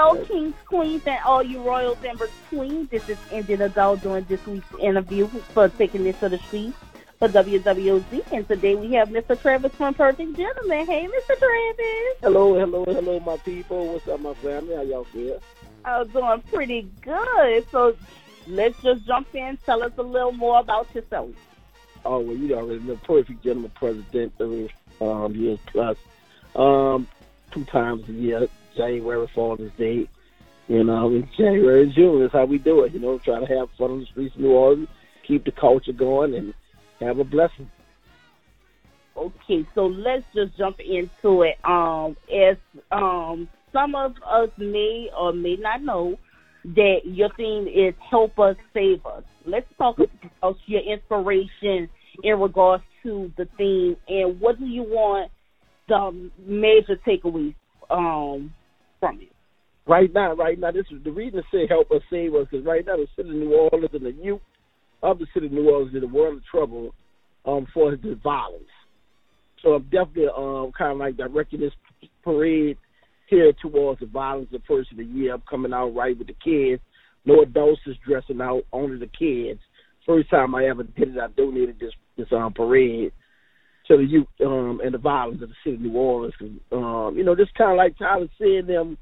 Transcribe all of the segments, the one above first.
Hello, kings, queens, and all you royals and queens. This is Indian Adult doing this week's interview for Taking This to the Streets for WWOZ. And today we have Mr. Travis from Perfect Gentleman. Hey, Mr. Travis. Hello, hello, hello, my people. What's up, my family? How y'all feel? I'm doing pretty good. So let's just jump in. Tell us a little more about yourself. Oh, well, you already know. Perfect Gentleman President, um, years plus. Um, two times a year January Father's Day. You know, in January June. That's how we do it. You know, try to have fun on the streets of New Orleans, keep the culture going, and have a blessing. Okay, so let's just jump into it. Um, as um, some of us may or may not know that your theme is "Help Us Save Us." Let's talk about your inspiration in regards to the theme, and what do you want the major takeaways um, from it? Right now, right now, this is the reason to say help us save us because right now the city of New Orleans and the youth of the city of New Orleans is in a world of trouble um, for the violence. So I'm definitely um, kind of like directing this parade here towards the violence the first of the year. I'm coming out right with the kids. No adults is dressing out, only the kids. First time I ever did it, I donated this this um, parade to the youth um, and the violence of the city of New Orleans. Um, you know, just kind of like Tyler seeing them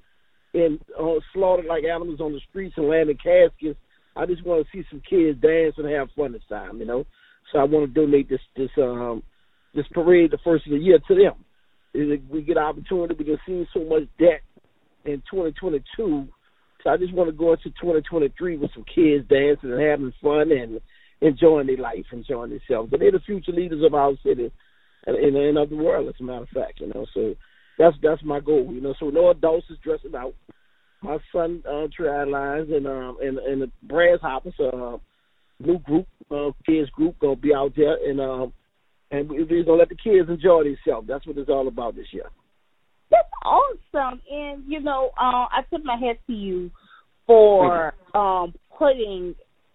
in uh, slaughtered like animals on the streets and landing caskets. I just want to see some kids dance and have fun this time. You know, so I want to donate this this um this parade the first of the year to them. We get opportunity. We can see so much debt in 2022. So I just want to go into 2023 with some kids dancing and having fun and enjoying their life, enjoying themselves. But they're the future leaders of our city and, and of the world, as a matter of fact, you know. So that's that's my goal, you know. So no adults is dressing out. My son uh Triad Lines and um and and the Brass Hoppers uh new group, uh kids group gonna be out there and um and we're gonna let the kids enjoy themselves. That's what it's all about this year. That's awesome. And you know, uh I tip my hat to you for um putting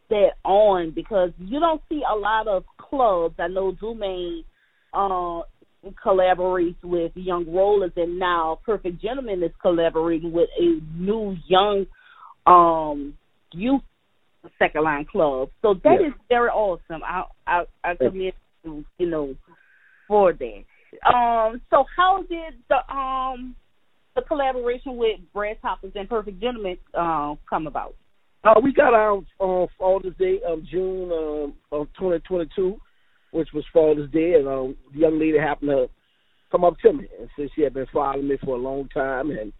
that on because you don't see a lot of clubs. I know Dumaine uh, collaborates with Young Rollers, and now Perfect Gentleman is collaborating with a new young um, youth second line club. So that yeah. is very awesome. I I, I commend you, you know, for that. Um, so how did the um the collaboration with Brass Hoppers and Perfect Gentleman uh, come about? Uh, we got out on Father's Day of June um, of 2022 which was Father's Day, and um, the young lady happened to come up to me and said she had been following me for a long time, and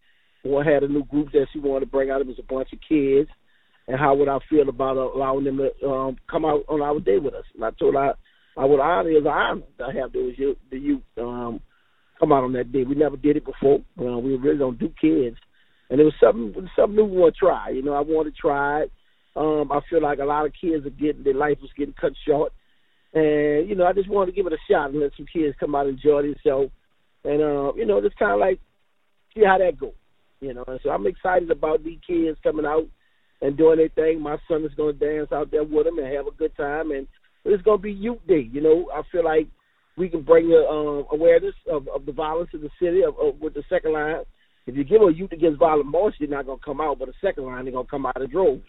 one had a new group that she wanted to bring out. It was a bunch of kids, and how would I feel about allowing them to um, come out on our day with us? And I told her I would honor it as an honor to have those the youth um, come out on that day. We never did it before. Uh, we really don't do kids, and it was something something new we want to try. You know, I want to try it. Um, I feel like a lot of kids are getting their life was getting cut short and, you know, I just wanted to give it a shot and let some kids come out and enjoy themselves. And, uh, you know, just kind of like see how that goes. You know, and so I'm excited about these kids coming out and doing their thing. My son is going to dance out there with them and have a good time. And it's going to be Youth Day. You know, I feel like we can bring the uh, awareness of, of the violence in the city of, of, with the second line. If you give a youth against violent march, they're not going to come out, but the second line, they're going to come out in droves.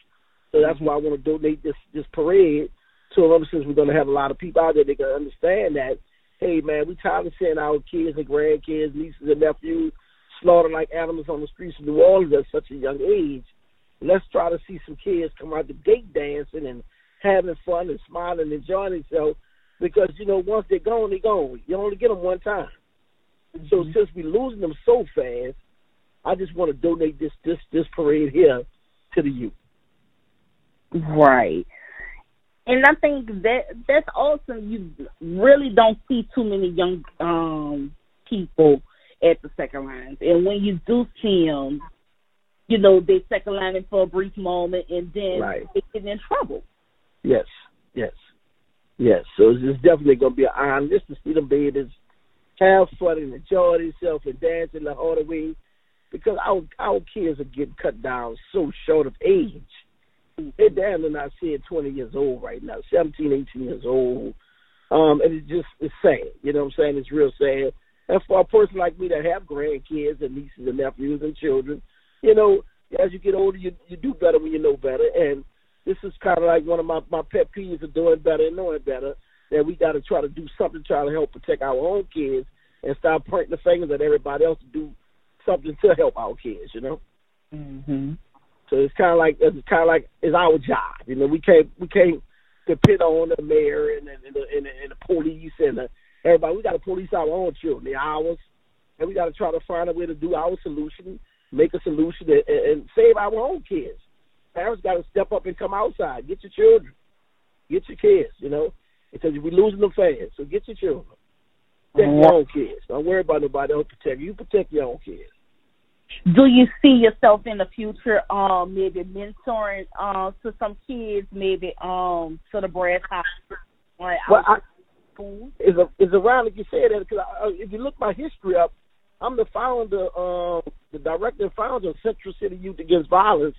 So that's why I want to donate this this parade to them since we're going to have a lot of people out there that can understand that, hey, man, we tired of seeing our kids and grandkids, nieces and nephews slaughtered like animals on the streets of New Orleans at such a young age. Let's try to see some kids come out the gate dancing and having fun and smiling and enjoying themselves because, you know, once they're gone, they're gone. You only get them one time. Mm-hmm. So since we're losing them so fast, I just want to donate this this this parade here to the youth. Right and I think that that's awesome. You really don't see too many young um people at the second lines, and when you do see them, you know they second lining for a brief moment, and then right. they get in trouble. Yes, yes, yes. So it's definitely going to be an honor just to see them babies have fun and enjoy themselves and dance in the harder way, because our our kids are getting cut down so short of age they're near not seeing 20 years old right now, 17, 18 years old. Um, and it's just it's sad. You know what I'm saying? It's real sad. And for a person like me that have grandkids and nieces and nephews and children, you know, as you get older, you you do better when you know better. And this is kind of like one of my my pet peeves of doing better and knowing better. That we got to try to do something try to help protect our own kids and stop pointing the fingers at everybody else to do something to help our kids. You know. Mhm. So it's kind of like it's kind of like it's our job. You know, we can't we can't depend on the mayor and the, and the, and the, and the police and the, everybody. We got to police our own children, the ours, and we got to try to find a way to do our solution, make a solution, and, and save our own kids. Parents got to step up and come outside. Get your children, get your kids. You know, because we're losing them fast. So get your children. Protect your own kids. Don't worry about nobody else protect you. You protect your own kids. Do you see yourself in the future, um, maybe mentoring uh, to some kids, maybe um, to the brass house? Or Well, I, is a, is around like you said that because if you look my history up, I'm the founder, um, the director and founder of Central City Youth Against Violence.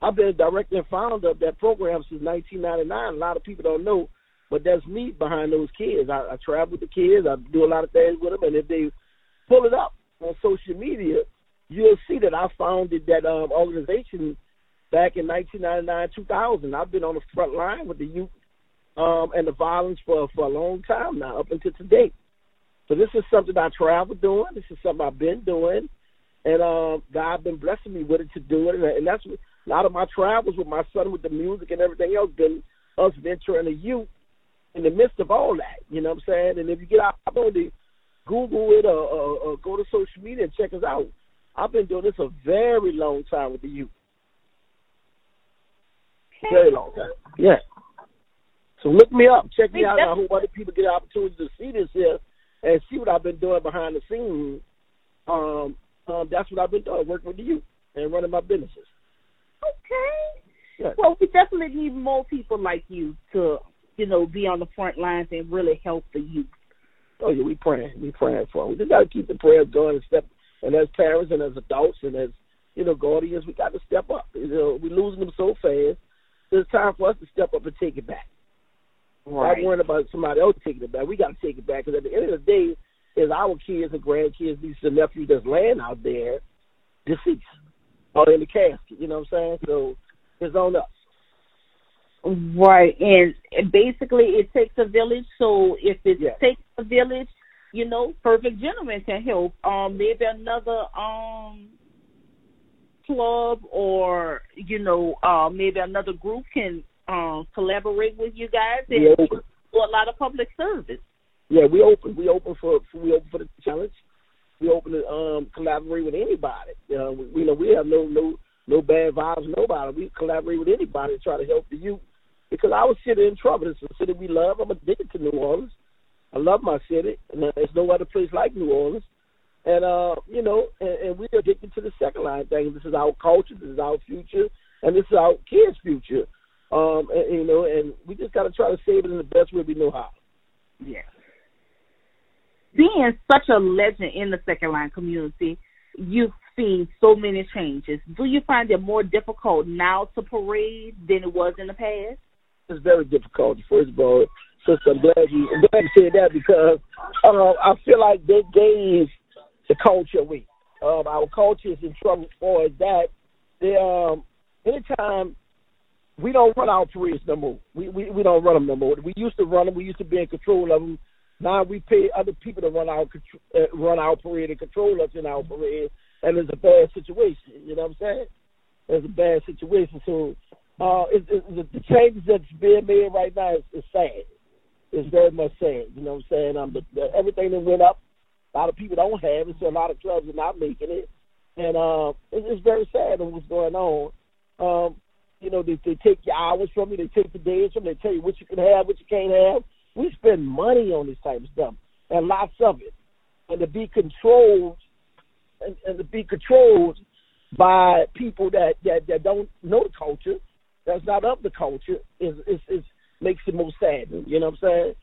I've been director and founder of that program since 1999. A lot of people don't know, but that's me behind those kids. I, I travel with the kids. I do a lot of things with them, and if they pull it up on social media, you'll see that I founded that um, organization back in 1999, 2000. I've been on the front line with the youth um, and the violence for for a long time now, up until today. So this is something I travel doing. This is something I've been doing, and um, God been blessing me with it to do it. And, and that's what, a lot of my travels with my son with the music and everything else been us venturing the youth in the midst of all that. You know what I'm saying? And if you get out the Google it or, or, or go to social media and check us out. I've been doing this a very long time with the youth. Very long time. Yeah. So look me up. Check me out. and I hope other people get an opportunity to see this here and see what I've been doing behind the scenes. Um, um, that's what I've been doing, working with the youth and running my businesses. Okay. Yeah. Well, we definitely need more people like you to, you know, be on the front lines and really help the youth. Oh yeah, we praying. We praying for them. We just got to keep the prayers going and step. And as parents and as adults and as you know guardians, we got to step up. You know, we're losing them so fast. It's time for us to step up and take it back. Right. Not worrying about somebody else taking it back. We got to take it back because at the end of the day, is our kids and grandkids, nieces and nephews that's laying out there, deceased or in the casket. You know what I'm saying? So it's on us. Right, and, basically it takes a village. So if it Yeah. takes a village, you know, perfect Gentlemen can help. Um, maybe another um club or you know, uh, maybe another group can um collaborate with you guys and do a lot of public service. Yeah, we open. We open for, for we open for the challenge. We open to um, collaborate with anybody. Uh, we, you know, we have no no no bad vibes. Nobody. We collaborate with anybody to try to help the youth because our city in trouble. It's a city we love. I'm addicted to New Orleans. I love my city, and there's no other place like New Orleans. And uh, you know, and, and we're addicted to the second line thing. This is our culture. This is our future, and this is our kids' future. Um, and, you know, and we just got to try to save it in the best way we know how. Yeah. Being such a legend in the second line community, you've seen so many changes. Do you find it more difficult now to parade than it was in the past? it's very difficult. First of all, sister, I'm glad you I'm glad you said that because uh, I feel like they gave the culture away. Um, our culture is in trouble for that. They um, anytime we don't run our parades no more. We, we we don't run them no more. We used to run them. We used to be in control of them. Now we pay other people to run our uh, run our parade and control us in our parade, and it's a bad situation. You know what I'm saying? It's a bad situation. So uh, it, it, the, the changes that's being made right now is, is sad. It's very much sad. You know what I'm saying? Um, the, the, everything that went up, a lot of people don't have it, so a lot of clubs are not making it, and uh, it, it's very sad on what's going on. Um, you know, they, they take your hours from you, they take the days from you, they tell you what you can have, what you can't have. We spend money on this type of stuff, and lots of it, and to be controlled, and, and to be controlled by people that, that that don't know the culture, that's not of the culture, is is, is makes it more sad. You know what I'm saying?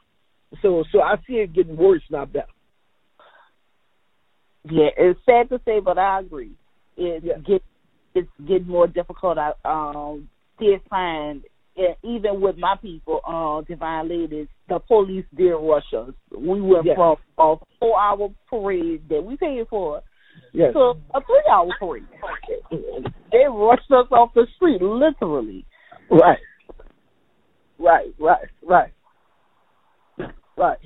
So so I see it getting worse, not better. Yeah, it's sad to say, but I agree. It Yeah. get it's getting more difficult. I um did find yeah, even with my people, uh, divine ladies, the police did rush us. We went Yeah. from a four hour parade that we paid for yes. to a three hour parade. They rushed us off the street, literally. Right. Right, right, right. Right.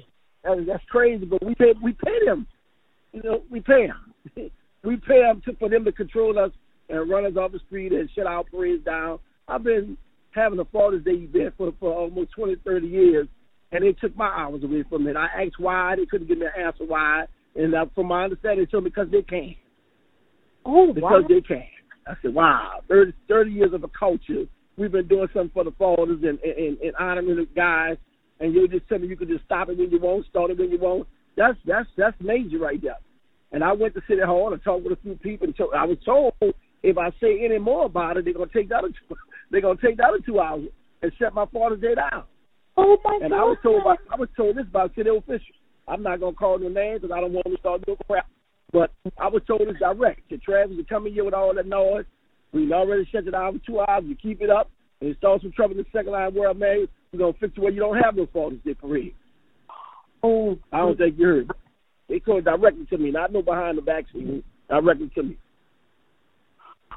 That, that's crazy, but we pay we pay them. You know, we pay them. we pay them to, for them to control us and run us off the street and shut our parades down. I've been having a Father's Day event for for almost twenty, thirty years, and they took my hours away from it. I asked why, they couldn't give me an answer why, and uh, from my understanding, they told me because they can. Oh, because wow. they can. I said, wow, 30, 30 years of a culture. We've been doing something for the fathers and, and, and honoring the guys, and you're just telling me you can just stop it when you want, start it when you want. That's that's that's major right there. And I went to City Hall and talked with a few people. And told, I was told if I say any more about it, they're gonna take that. A, they're gonna take that a two hours and shut my Father's Day down. Oh my And God. I was told by, I was told this by city officials. I'm not gonna call no names because I don't want to start doing crap. But I was told this direct. The Travis are coming here with all that noise. We already shut it down for two hours. You keep it up, and it starts some trouble in the second line world, man. We're gonna fix it where you don't have no Father's Day parade. Oh, I don't think you heard. They called directly to me, not no behind the back scene. Directly to me.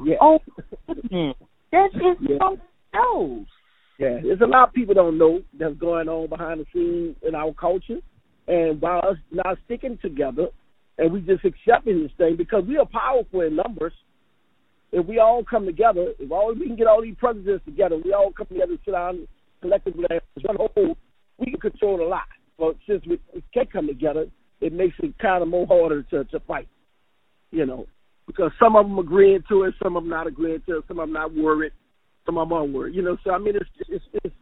Yeah. oh, goodness. that is Yeah. something else. Yeah, there's a lot of people don't know that's going on behind the scenes in our culture, and by us not sticking together, and we just accepting this thing because we are powerful in numbers. If we all come together, if all we can get all these presidents together, we all come together, and sit down collectively as one whole, we can control a lot. But since we, we can't come together, it makes it kind of more harder to to fight. You know, because some of them agreeing to it, some of them not agreeing to it, some of them not worried some of them are worried. You know, so I mean, it's it's, it's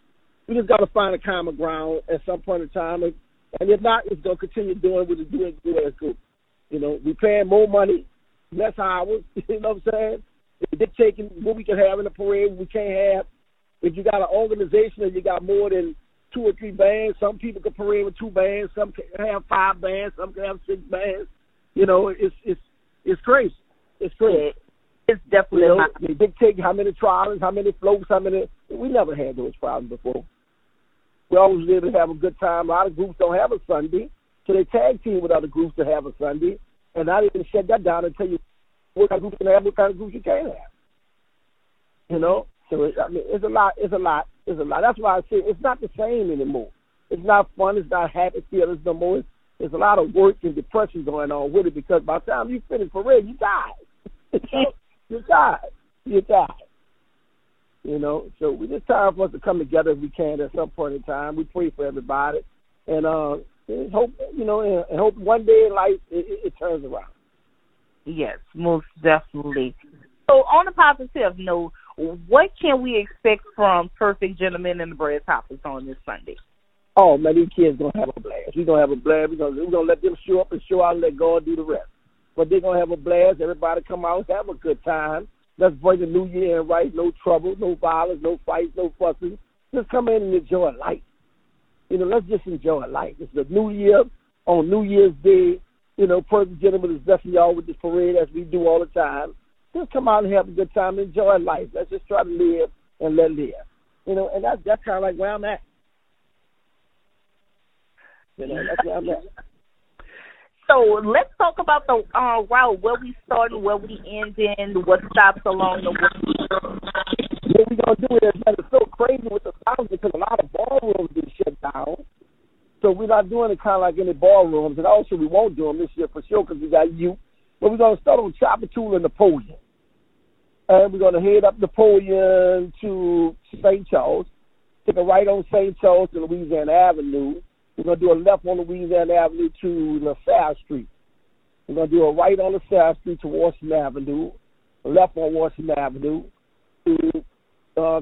we just got to find a common ground at some point in time, and, and if not, it's gonna continue doing what it's doing, doing as group. You know, we paying more money, less hours. You know what I'm saying? They're taking what we can have in the parade, what we can't have. If you got an organization and you got more than two or three bands, some people can parade with two bands, some can have five bands, some can have six bands. You know, it's it's it's crazy. It's crazy. It's definitely You know, not. they dictate how many trials, how many floats, how many. We never had those problems before. We always able to have a good time. A lot of groups don't have a Sunday, so they tag team with other groups to have a Sunday, and now they can shut that down tell you what kind of groups you can have, what kind of groups you can't have. You know, so it, I mean, it's a lot. It's a lot. It's a lot. That's why I say it's not the same anymore. It's not fun. It's not happy feelings no more. It's, a lot of work and depression going on with it because by the time you finish parade, you die. You're tired. You're tired. You know, so we just time for us to come together if we can at some point in time. We pray for everybody, and uh, hope you know, and hope one day in life it, it, it turns around. Yes, most definitely. So, on a positive note, what can we expect from Perfect Gentlemen and the Brass Hoppers on this Sunday? Oh man, these kids gonna have a blast. We're gonna have a blast. We're gonna we're gonna let them show up and show out and let God do the rest. But they're gonna have a blast. Everybody come out, have a good time. Let's bring the new year in right. No trouble, no violence, no fights, no fussing. Just come in and enjoy life. You know, let's just enjoy life. It's the new year on New Year's Day. You know, Perfect Gentlemen is blessing y'all with this parade as we do all the time. Just come out and have a good time, enjoy life. Let's just try to live and let live. You know, and that's that's kind of like where I'm at. You know, that's where I'm at. So let's talk about the uh, route, where we start and where we end in, what stops along the way. What we gonna do is man, it's so crazy with the sounds because a lot of ballrooms been shut down. So we're not doing it kind of like any ballrooms, and also we won't do them this year for sure because we got you. But we're gonna start on Tchoupitoulas and Napoleon, and we're gonna head up Napoleon to St. Charles, take a right on St. Charles to Louisiana Avenue. We're gonna do a left on Louisiana Avenue to LaSalle Street. We're gonna do a right on LaSalle Street to Washington Avenue, left on Washington Avenue to uh.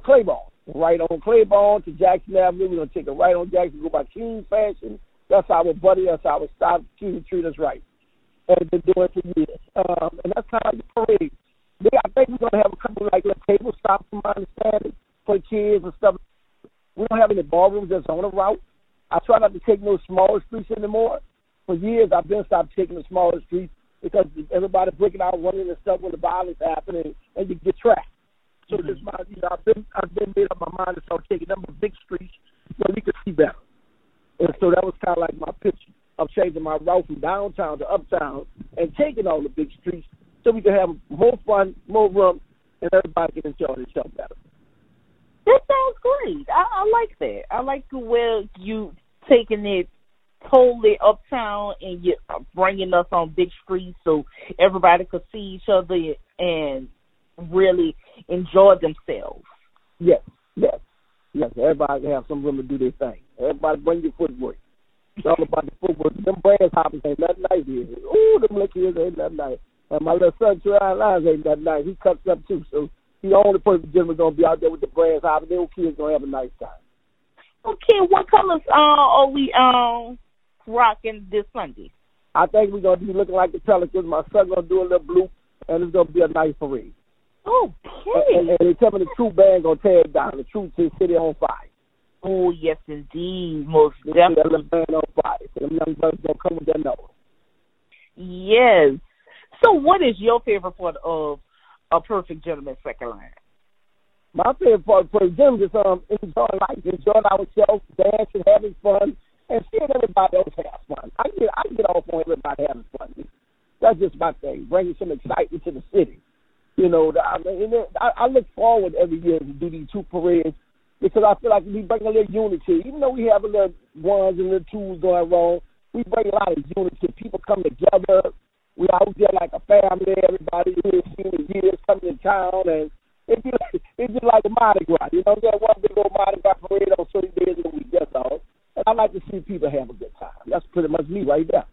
Right on Claiborne to Jackson Avenue. We're gonna take a right on Jackson, go by King Fashion. That's our buddy. That's our stop. King treat us right. And been doing for years. Um, and that's how the parade. They, I think we're gonna have a couple like little table stops, from my understanding, for kids and stuff. We don't have any ballrooms that's on the route. I try not to take no smaller streets anymore. For years, I've been stopped taking the smaller streets because everybody breaking out running and stuff when the violence happening, and you get trapped. So mm-hmm. this my, you know, I've been I've been made up my mind to start taking them big streets so we could see better. And so that was kind of like my picture. of changing my route from downtown to uptown and taking all the big streets so we can have more fun, more room, and everybody can enjoy themselves better. That sounds great. I, I like that. I like the way you taking it totally uptown and you bringing us on big streets so everybody could see each other and really enjoy themselves. Yes, yes, yes. Everybody can have some room to do their thing. Everybody bring your footwork. It's all about the footwork. Them brass hoppers ain't nothing nice here. Ooh, them little kids ain't nothing nice. And my little son, Trey Lines, ain't nothing nice. He cuts up too, so he the only person gentleman gonna be out there with the brass hoppers. Them kids gonna have a nice time. Okay, what colors uh, are we um rocking this Sunday? I think we're gonna be looking like the Pelicans. My son gonna do a little blue, and it's gonna be a nice parade. Okay. And, and, and they tell me the true band gonna tear it down. The true city on fire. Oh yes, indeed, most They definitely. the band on fire. So them young brothers gonna come with their nose. Yes. So, what is your favorite part of a perfect gentleman second line? My favorite part for them is um enjoying life, enjoying ourselves, dancing, having fun, and seeing everybody else have fun. I get I get off on everybody having fun. That's just my thing, bringing some excitement to the city. You know, the- I mean, I, I look forward every year to do these two parades because I feel like we bring a little unity. Even though we have a little ones and little twos going wrong, we bring a lot of unity. People come together. We out there like a family. Everybody seen the years coming in town, and it's just, it's just like a Mardi Gras. You know, we got one big old Mardi Gras parade on certain days of the week. That's all. And I like to see people have a good time. That's pretty much me right there.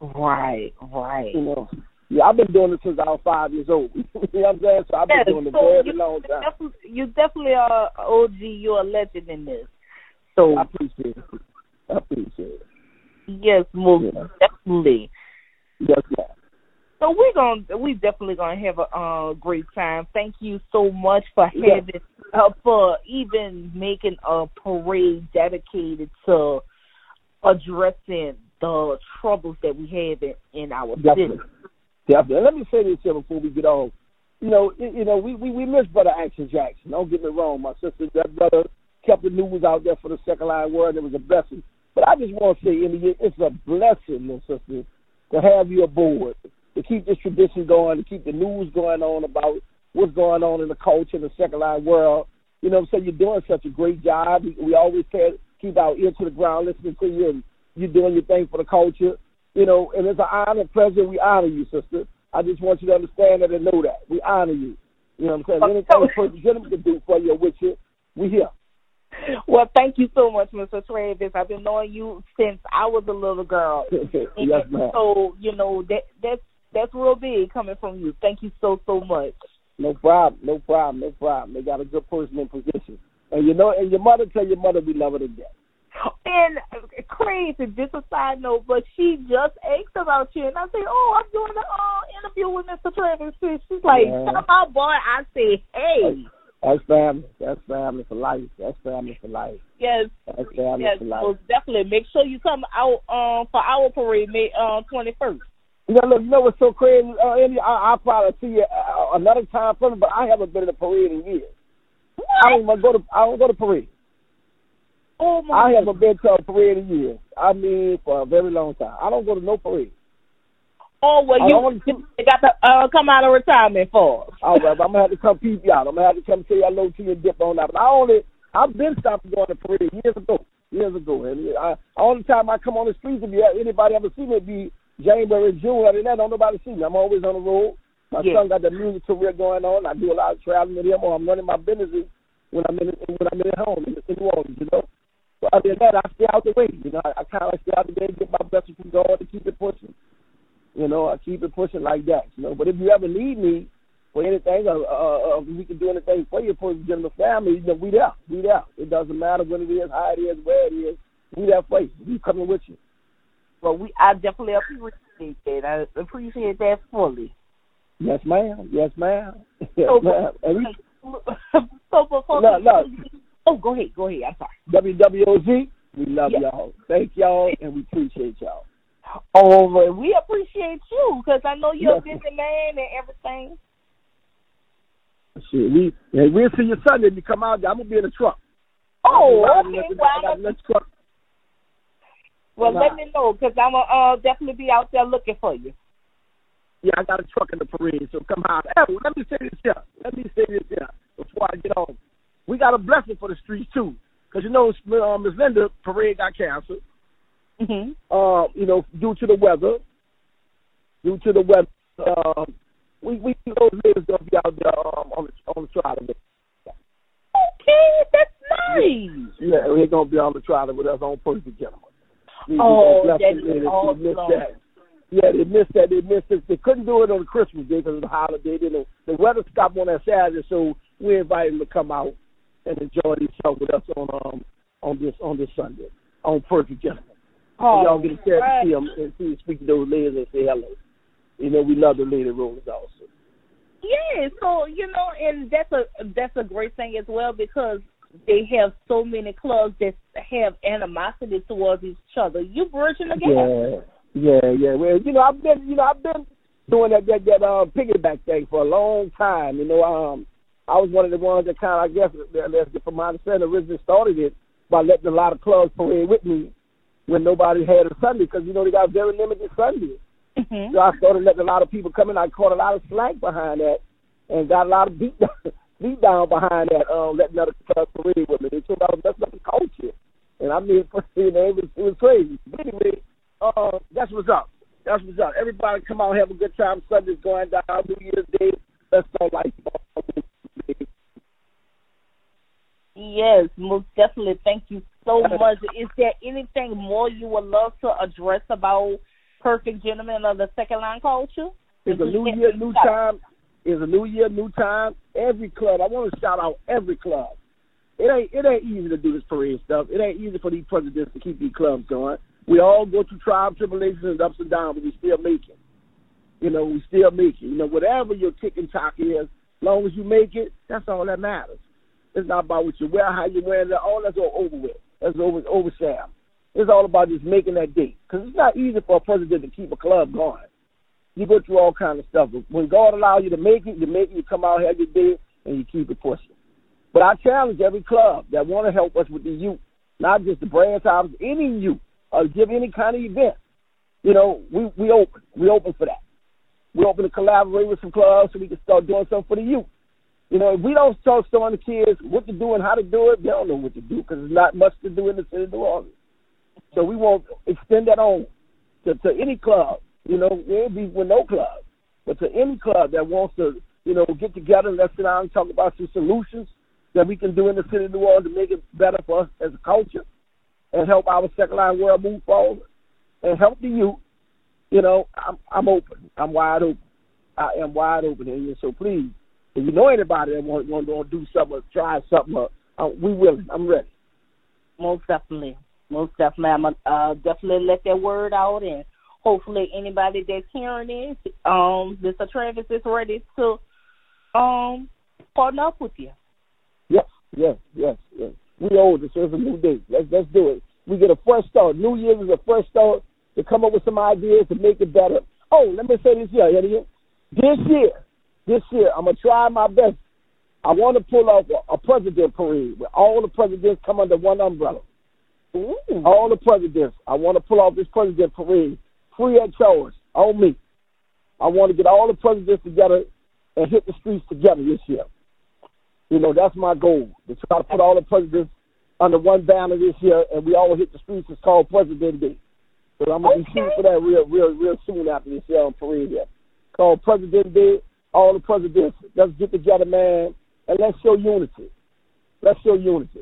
Right, right. You know, yeah, I've been doing it since I was five years old. you know what I'm saying? So I've been Yes, doing it so very you, long time. definitely, you definitely are OG. You're a legend in this. So I appreciate it. I appreciate it. yes, most Yeah. definitely. Yes, ma'am. So we're gonna we definitely gonna have a uh, great time. Thank you so much for Yeah. having uh, for even making a parade dedicated to addressing the troubles that we have in, in our Definitely. city. And let me say this here before we get on. You know, you know, we, we, we miss Brother Action Jackson. Don't get me wrong, my sister. That brother kept the news out there for the second line word. It was a blessing. But I just want to say, in it's a blessing, my sister, to have you aboard, to keep this tradition going, to keep the news going on about what's going on in the culture in the second line world. You know what I'm saying? You're doing such a great job. We, we always keep our ear to the ground listening to you, and you're doing your thing for the culture. You know, and it's an honor and pleasure. We honor you, sister. I just want you to understand that and know that. We honor you. You know what I'm saying? Anything for the gentleman can do for you or with you, we here. Well, thank you so much, Mr. Travis. I've been knowing you since I was a little girl. yes, ma'am. So you know that that's that's real big coming from you. Thank you so so much. No problem. No problem. No problem. They got a good person in position. And you know, and your mother tell your mother we love her to death. And crazy, just a side note, but she just asked about you, and I said, "Oh, I'm doing an uh, interview with Mr. Travis." She's like, Yeah. "Tell my boy." I say, "Hey, That's family. That's family for life. That's family for life. yes, That's family yes, for life. most definitely. Make sure you come out um for our parade, May uh twenty first. You know, look, you know what's so crazy, uh, Andy? I, I'll probably see you uh, another time from it, but I haven't been in a parade in years. I don't even go to I don't go to parade. Oh my! I haven't been to a parade in years. I mean, for a very long time. I don't go to no parade. Oh well, you, don't- you got to uh, come out of retirement for. All right, I'm gonna have to come peep you out. I'm gonna have to come say hello to you and dip on that. But I only I've been stopped going to parade years ago. Years ago. And I only time I come on the streets if you anybody ever see me be January, June, other than that, don't nobody see me. I'm always on the road. My Yeah. son got the music career going on. I do a lot of traveling with him or I'm running my businesses when I'm in when I'm in at home in, in New Orleans, you know. But other than that I stay out the way. You know, I, I kinda stay out the way, get my blessings from God to keep it pushing. You know, I keep it pushing like that. You know, but if you ever need me for anything, or uh, uh, we can do anything for you for the the family, you know, we there, we there. It doesn't matter when it is, how it is, where it is. We there for you. We coming with you. Well, we I definitely appreciate that. I appreciate that fully. Yes, ma'am. Yes, ma'am. Yes, So, ma'am. And we so before Look, look. Oh, go ahead, go ahead. I'm sorry. WWOZ, we love Yeah. y'all. Thank y'all, and we appreciate y'all. Oh, well, we appreciate you because I know you're a busy man and everything. Shit, we yeah, we'll see you Sunday if you come out. I'm gonna be in the truck. Oh, I'll be riding okay. Well, I'm truck. Well, let me know because I'm gonna uh, definitely be out there looking for you. Yeah, I got a truck in the parade, so come out. Hey, let me say this here. Let me say this here before I get on. We got a blessing for the streets too, because you know uh, Miss Linda parade got canceled. Mm-hmm. Uh, you know, due to the weather, due to the weather, uh, we we those ladies gonna be out there um, on the on the trial with. Okay, that's nice. Yeah, we're gonna be on the trial with us on Perfect Gentlemen. We, oh, we that's ladies, awesome. that. Yeah, they missed that. They missed it. They couldn't do it on Christmas Day because of the holiday. They know the weather stopped on that Saturday, so we invited them to come out and enjoy themselves with us on um on this on this Sunday on Perfect Gentlemen. Oh, y'all get a chance right. to see them and see speak to those ladies and say hello. You know, we love the lady rollers also. Yeah, so you know, and that's a that's a great thing as well because they have so many clubs that have animosity towards each other. You bridging the gap. Yeah, yeah, yeah. Well, you know, I've been, you know, I've been doing that that that uh, piggyback thing for a long time. You know, um, I was one of the ones that kind of, I guess, that- that from my understanding, originally started it by letting a lot of clubs parade with me when nobody had a Sunday because you know they got very limited Sundays. Mm-hmm. So I started letting a lot of people come in. I caught a lot of slack behind that, and got a lot of beat down, beat down behind that. Um, letting other clubs parade with me. They told me I was messing up the culture, and I mean, you know, it was it was crazy. But anyway, uh, that's what's up. That's what's up. Everybody come out, have a good time. Sunday's going down. New Year's Day. Let's go like. Yes, most definitely. Thank you so much. Is there anything more you would love to address about Perfect Gentlemen of the Second Line Culture? It's a new year, new time. It's a new year, new time. Every club. I want to shout out every club. It ain't it ain't easy to do this parade stuff. It ain't easy for these presidents to keep these clubs going. We all go through trials, tribulations, and ups and downs, but we still make it. You know, we still make it. You know, whatever your kick and talk is, as long as you make it, that's all that matters. It's not about what you wear, how you wear it. All that's all over with. That's over over Sam. It's all about just making that date. Because it's not easy for a president to keep a club going. You go through all kind of stuff. When God allows you to make it, you make it, you come out, have your day, and you keep it pushing. But I challenge every club that want to help us with the youth, not just the brand times, any youth, or give any kind of event. You know, we we open. We open for that. We open to collaborate with some clubs so we can start doing something for the youth. You know, if we don't start showing the kids what to do and how to do it, they don't know what to do because there's not much to do in the city of New Orleans. So we won't extend that on to, to any club. You know, ain't be with no club, but to any club that wants to, you know, get together and let's sit down and talk about some solutions that we can do in the city of New Orleans to make it better for us as a culture and help our second line world move forward and help the youth. You know, I'm I'm open. I'm wide open. I am wide open here. So please, if you know anybody that want want to do something, or try something, or, uh, we willing. I'm ready. Most definitely. Most definitely. I'm gonna uh, definitely let that word out, and hopefully anybody that's hearing this, um, Mr. Travis is ready to um partner up with you. Yes, yes, yes, yes. We old it, so it's a new day. Let's let's do it. We get a fresh start. New Year's is a fresh start to come up with some ideas to make it better. Oh, let me say this here, Eddie. This year, this year, I'm gonna try my best. I want to pull off a, a president parade where all the presidents come under one umbrella. Ooh. All the presidents. I want to pull off this president parade free of charge on me. I want to get all the presidents together and hit the streets together this year. You know, that's my goal to try to put all the presidents under one banner this year, and we all hit the streets. It's called President Day. So I'm gonna be shooting for that real, real, real soon after this year on parade here. Called President Day. All the presidents, let's get together, man, and let's show unity. Let's show unity.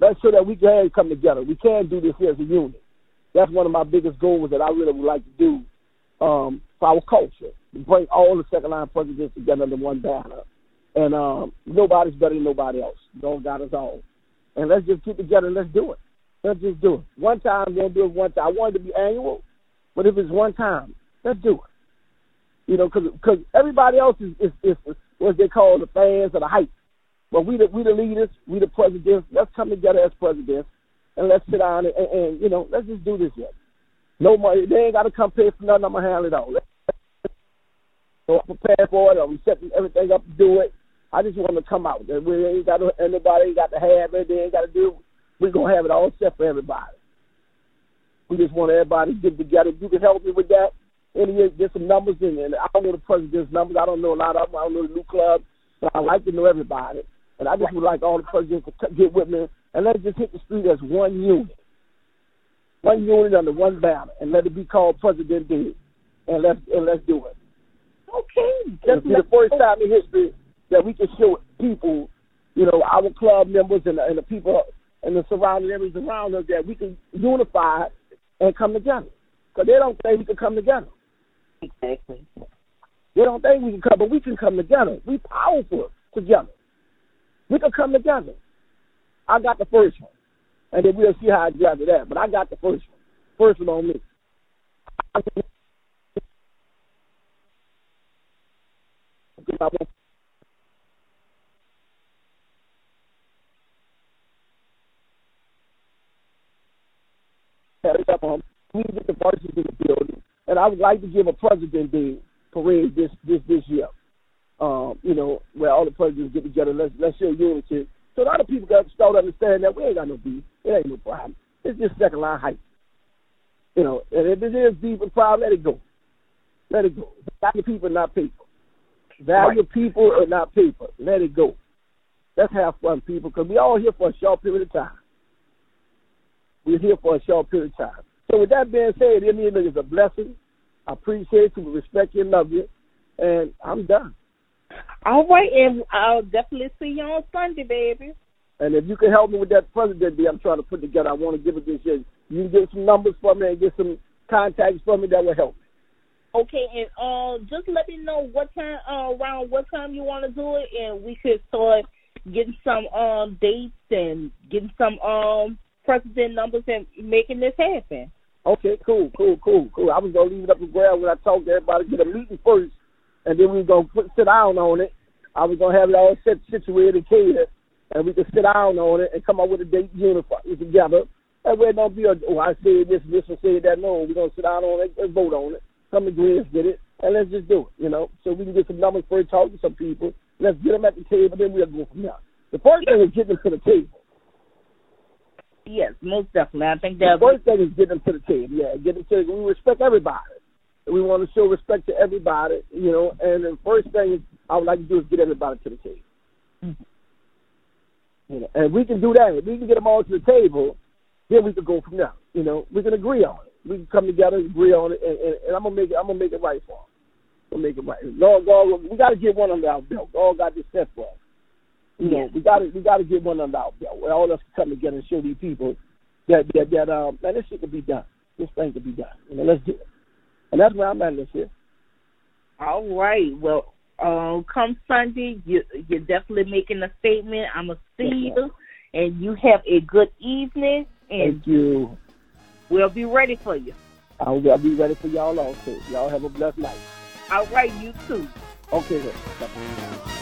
Let's show that we can come together. We can do this here as a unit. That's one of my biggest goals that I really would like to do um, for our culture. To bring all the second line presidents together under one banner. And um, nobody's better than nobody else. God got us all. And let's just get together and let's do it. Let's just do it. One time, we'll do it one time. I want it to be annual, but if it's one time, let's do it. You know, because cause everybody else is, is, is what they call the fans or the hype. But we the we the leaders, we the presidents. Let's come together as presidents and let's sit down and, and, and you know let's just do this yet. No money. They ain't got to come pay for nothing. I'm gonna handle it all. So I'm prepared for it. I'm setting everything up to do it. I just want to come out. We ain't got to, anybody ain't got to have it. They ain't got to do. We're gonna have it all set for everybody. We just want everybody to get together. You can help me with that, and get some numbers in. And I don't know the president's numbers. I don't know a lot of them. I don't know the new club, but I like to know everybody. And I just would like all the presidents to get with me and let's just hit the street as one unit, one unit under one banner, and let it be called President Day. And let's and let's do it. Okay, this is the first time in history that we can show people, you know, our club members and the, and the people and the surrounding areas around us that we can unify and come together. Because they don't think we can come together. Exactly. They don't think we can come, but we can come together. We powerful together. We can come together. I got the first one, and then we'll see how I after that. But I got the first one. First one on me. We get the varsity in the building, and I would like to give a President Day parade this this this year. Um, you know, where all the presidents get together. Let's let's show unity. So a lot of people got to start understanding that we ain't got no beef. It ain't no problem. It's just second line hype. You know, and if it is beef and problem, let it go. Let it go. Value people, not paper. Value right. people and not paper. Let it go. Let's have fun, people, because we all here for a short period of time. We're here for a short period of time. So with that being said, it is a blessing. I appreciate you, respect you, and love you, and I'm done. All right, and I'll definitely see you on Sunday, baby. And if you can help me with that president day I'm trying to put together, I want to give it this year. You can get some numbers for me and get some contacts for me that will help me. Okay, and uh, just let me know what time, uh, around what time you want to do it, and we could start getting some um dates and getting some um president numbers and making this happen. Okay, cool, cool, cool, cool. I was gonna leave it up to ground when I talked to everybody, get a meeting first, and then we were gonna put, sit down on it. I was gonna have it all set, situated, catered, and we could sit down on it and come up with a date unified together. And we're gonna be a, oh, I said this, this, and say that. No, we're gonna sit down on it and vote on it. Come to agreement with it, and let's just do it. You know, so we can get some numbers for it, talk to some people. Let's get them at the table, then we'll go from there. The first thing is getting them to the table. Yes, most definitely. I think that the first thing is getting them to the table. Yeah, get them to. The, we respect everybody. We want to show respect to everybody, you know. And the first thing is I would like to do is get everybody to the table. Mm-hmm. You know, and we can do that. If we can get them all to the table, then we can go from there. You know, we can agree on it. We can come together, agree on it, and, and, and I'm gonna make it. I'm gonna make it right for them. We'll make it right. Lord, God, we got to get one under our belt. God got this set for us. You know, we got to we got to get one under our belt. Where all of us can come together and show these people that that that um man, this shit can be done. This thing can be done. You know, let's do it. And that's where I'm at this year. All right. Well, uh, come Sunday, you, you're definitely making a statement. I'm going to see you, and you have a good evening. And Thank you. We'll be ready for you. I'll, I'll be ready for y'all also. Y'all have a blessed night. All right, you too. Okay, then.